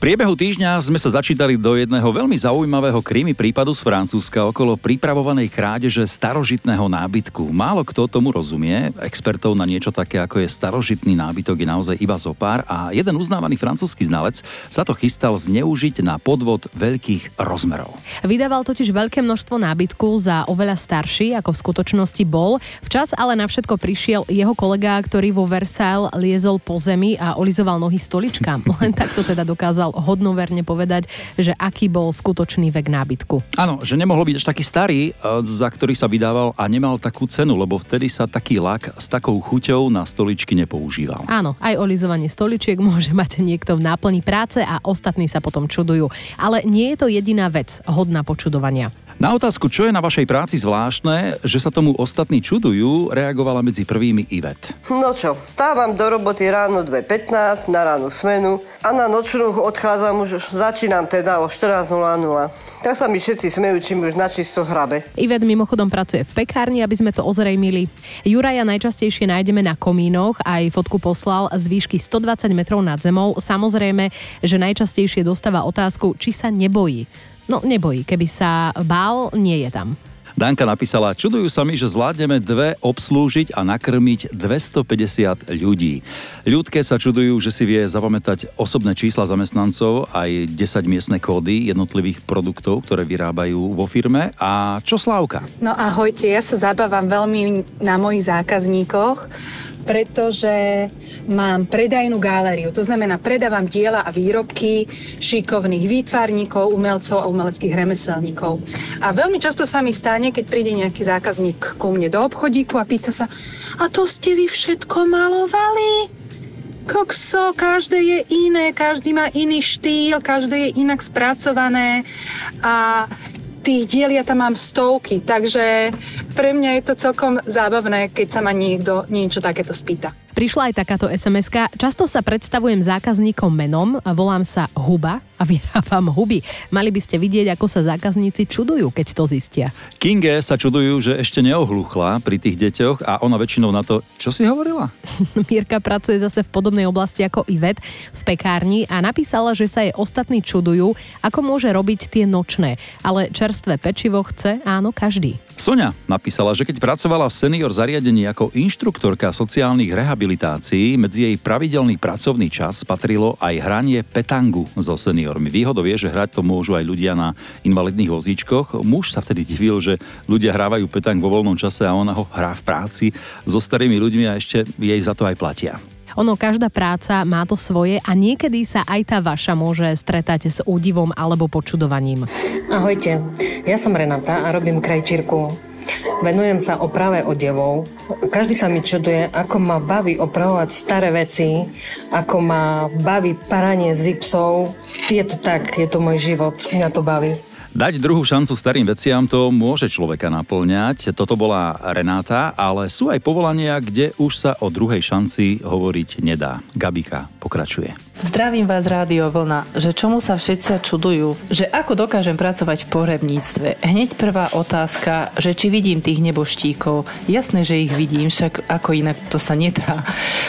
Priebehu týždňa sme sa začítali do jedného veľmi zaujímavého krímy prípadu z Francúzska okolo pripravovanej krádeže starožitného nábytku. Málo kto tomu rozumie, expertov na niečo také ako je starožitný nábytok je naozaj iba zopár a jeden uznávaný francúzsky znalec sa to chystal zneužiť na podvod veľkých rozmerov. Vydával totiž veľké množstvo nábytku za oveľa starší, ako v skutočnosti bol. Včas ale na všetko prišiel jeho kolega, ktorý vo Versailles liezol po zemi a olizoval nohy stoličkám. Len takto teda dokázal dokázal hodnoverne povedať, že aký bol skutočný vek nábytku. Áno, že nemohol byť až taký starý, e, za ktorý sa vydával a nemal takú cenu, lebo vtedy sa taký lak s takou chuťou na stoličky nepoužíval. Áno, aj olizovanie stoličiek môže mať niekto v náplni práce a ostatní sa potom čudujú. Ale nie je to jediná vec hodná počudovania. Na otázku, čo je na vašej práci zvláštne, že sa tomu ostatní čudujú, reagovala medzi prvými Ivet. No čo, stávam do roboty ráno 2.15 na ránu smenu a na nočnú odchádzam už, začínam teda o 14.00. Tak sa mi všetci smejú, čím už načisto hrabe. Ivet mimochodom pracuje v pekárni, aby sme to ozrejmili. Juraja najčastejšie nájdeme na komínoch, aj fotku poslal z výšky 120 metrov nad zemou. Samozrejme, že najčastejšie dostáva otázku, či sa nebojí. No nebojí, keby sa bál, nie je tam. Danka napísala, čudujú sa mi, že zvládneme dve obslúžiť a nakrmiť 250 ľudí. Ľudké sa čudujú, že si vie zapamätať osobné čísla zamestnancov aj 10 miestne kódy jednotlivých produktov, ktoré vyrábajú vo firme. A čo Slávka? No ahojte, ja sa zabávam veľmi na mojich zákazníkoch, pretože mám predajnú gáleriu. To znamená, predávam diela a výrobky šikovných výtvarníkov, umelcov a umeleckých remeselníkov. A veľmi často sa mi stane, keď príde nejaký zákazník ku mne do obchodíku a pýta sa, a to ste vy všetko malovali? kokso, každé je iné, každý má iný štýl, každé je inak spracované a tých diel ja tam mám stovky, takže pre mňa je to celkom zábavné, keď sa ma niekto niečo takéto spýta. Prišla aj takáto sms Často sa predstavujem zákazníkom menom, volám sa Huba a vyrábam huby. Mali by ste vidieť, ako sa zákazníci čudujú, keď to zistia. Kinge sa čudujú, že ešte neohluchla pri tých deťoch a ona väčšinou na to, čo si hovorila? Mirka pracuje zase v podobnej oblasti ako Ivet v pekárni a napísala, že sa jej ostatní čudujú, ako môže robiť tie nočné. Ale čerstvé pečivo chce áno každý. Sonia napísala, že keď pracovala v senior zariadení ako inštruktorka sociálnych rehabilitácií, medzi jej pravidelný pracovný čas patrilo aj hranie petangu so seniormi. Výhodou je, že hrať to môžu aj ľudia na invalidných vozíčkoch. Muž sa vtedy divil, že ľudia hrávajú petang vo voľnom čase a ona ho hrá v práci so starými ľuďmi a ešte jej za to aj platia. Ono, každá práca má to svoje a niekedy sa aj tá vaša môže stretať s údivom alebo počudovaním. Ahojte, ja som Renata a robím krajčírku. Venujem sa oprave odevov. Každý sa mi čuduje, ako ma baví opravovať staré veci, ako ma baví paranie zipsov. Je to tak, je to môj život, mňa to baví. Dať druhú šancu starým veciam to môže človeka naplňať. Toto bola Renáta, ale sú aj povolania, kde už sa o druhej šanci hovoriť nedá. Gabika pokračuje. Zdravím vás, Rádio Vlna, že čomu sa všetci čudujú, že ako dokážem pracovať v pohrebníctve. Hneď prvá otázka, že či vidím tých neboštíkov. Jasné, že ich vidím, však ako inak to sa nedá.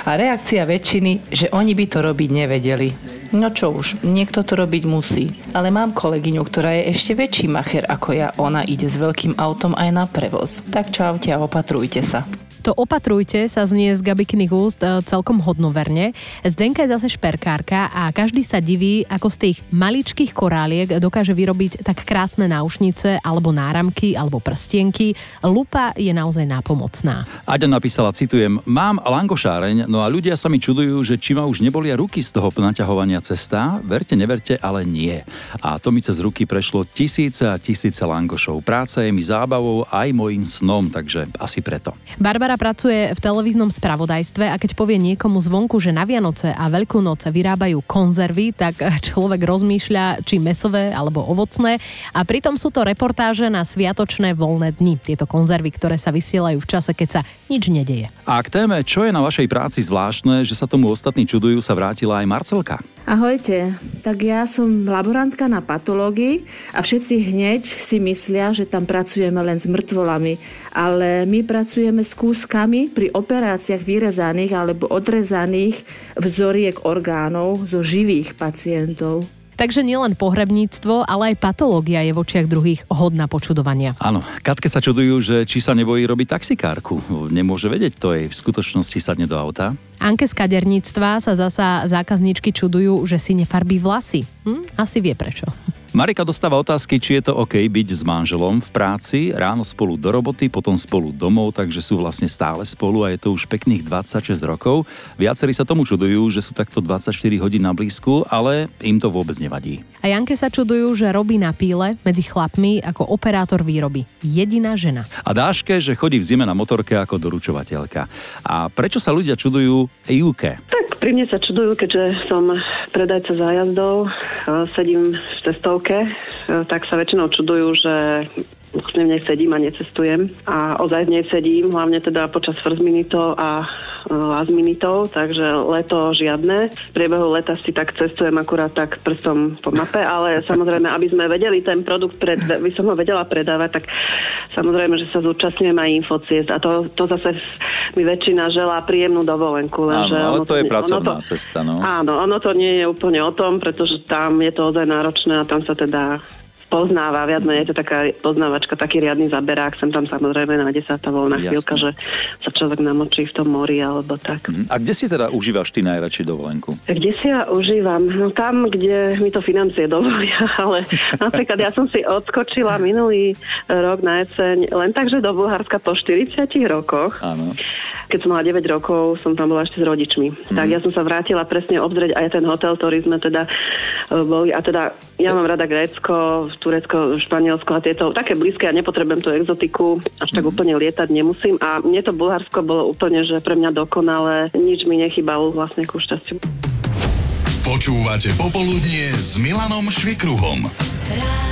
A reakcia väčšiny, že oni by to robiť nevedeli. No čo už, niekto to robiť musí. Ale mám kolegyňu, ktorá je ešte väčší macher ako ja. Ona ide s veľkým autom aj na prevoz. Tak čaute a opatrujte sa. To opatrujte sa znie z Gabikyných úst e, celkom hodnoverne. Zdenka je zase šperkárka a každý sa diví, ako z tých maličkých koráliek dokáže vyrobiť tak krásne náušnice alebo náramky alebo prstienky. Lupa je naozaj nápomocná. Aďa napísala, citujem, mám langošáreň, no a ľudia sa mi čudujú, že či ma už nebolia ruky z toho naťahovania cesta. Verte, neverte, ale nie. A to mi cez ruky prešlo tisíce a tisíce langošov. Práca je mi zábavou aj mojim snom, takže asi preto. Barbara Barbara pracuje v televíznom spravodajstve a keď povie niekomu zvonku, že na Vianoce a Veľkú noc vyrábajú konzervy, tak človek rozmýšľa, či mesové alebo ovocné. A pritom sú to reportáže na sviatočné voľné dni. Tieto konzervy, ktoré sa vysielajú v čase, keď sa nič nedeje. A k téme, čo je na vašej práci zvláštne, že sa tomu ostatní čudujú, sa vrátila aj Marcelka. Ahojte, tak ja som laborantka na patológii a všetci hneď si myslia, že tam pracujeme len s mŕtvolami, ale my pracujeme s kúskami pri operáciách vyrezaných alebo odrezaných vzoriek orgánov zo živých pacientov. Takže nielen pohrebníctvo, ale aj patológia je v očiach druhých hodná počudovania. Áno, Katke sa čudujú, že či sa nebojí robiť taxikárku. Nemôže vedieť, to jej v skutočnosti sadne do auta. Anke z kaderníctva sa zasa zákazníčky čudujú, že si nefarbí vlasy. Hm? Asi vie prečo. Marika dostáva otázky, či je to OK byť s manželom v práci, ráno spolu do roboty, potom spolu domov, takže sú vlastne stále spolu a je to už pekných 26 rokov. Viacerí sa tomu čudujú, že sú takto 24 hodín na blízku, ale im to vôbec nevadí. A Janke sa čudujú, že robí na píle medzi chlapmi ako operátor výroby. Jediná žena. A Dáške, že chodí v zime na motorke ako doručovateľka. A prečo sa ľudia čudujú Júke? Tak pri mne sa čudujú, keďže som predajca zájazdov, sedím v cestovke e, tak sa väčšinou čudujú, že v nej sedím a necestujem. A ozaj v nej sedím, hlavne teda počas first minutov a e, last minutov, takže leto žiadne. V priebehu leta si tak cestujem akurát tak prstom po mape, ale samozrejme, aby sme vedeli ten produkt, pred, by som ho vedela predávať, tak samozrejme, že sa zúčastňujem aj infociest a to, to zase mi väčšina želá príjemnú dovolenku. Áno, ale to, to je pracovná to, cesta, no. Áno, ono to nie je úplne o tom, pretože tam je to ozaj náročné a tam sa teda poznáva, viac menej je to taká poznávačka, taký riadny zaberák, sem tam samozrejme nájde sa tá voľná Jasne. chvíľka, že sa človek namočí v tom mori alebo tak. Mhm. A kde si teda užívaš ty najradšej dovolenku? Kde si ja užívam? No tam, kde mi to financie dovolia, ale napríklad ja som si odskočila minulý rok na jeseň len tak, že do Bulharska po 40 rokoch. Áno keď som mala 9 rokov, som tam bola ešte s rodičmi. Mm. Tak ja som sa vrátila presne obzrieť aj ten hotel, ktorý sme teda e, boli. A teda ja mám rada Grécko, Turecko, Španielsko a tieto také blízke a nepotrebujem tú exotiku, až tak mhm. úplne lietať nemusím. A mne to Bulharsko bolo úplne, že pre mňa dokonale, nič mi nechybalo vlastne ku šťastiu. Počúvate Popoludnie s Milanom Švikruhom. Rádio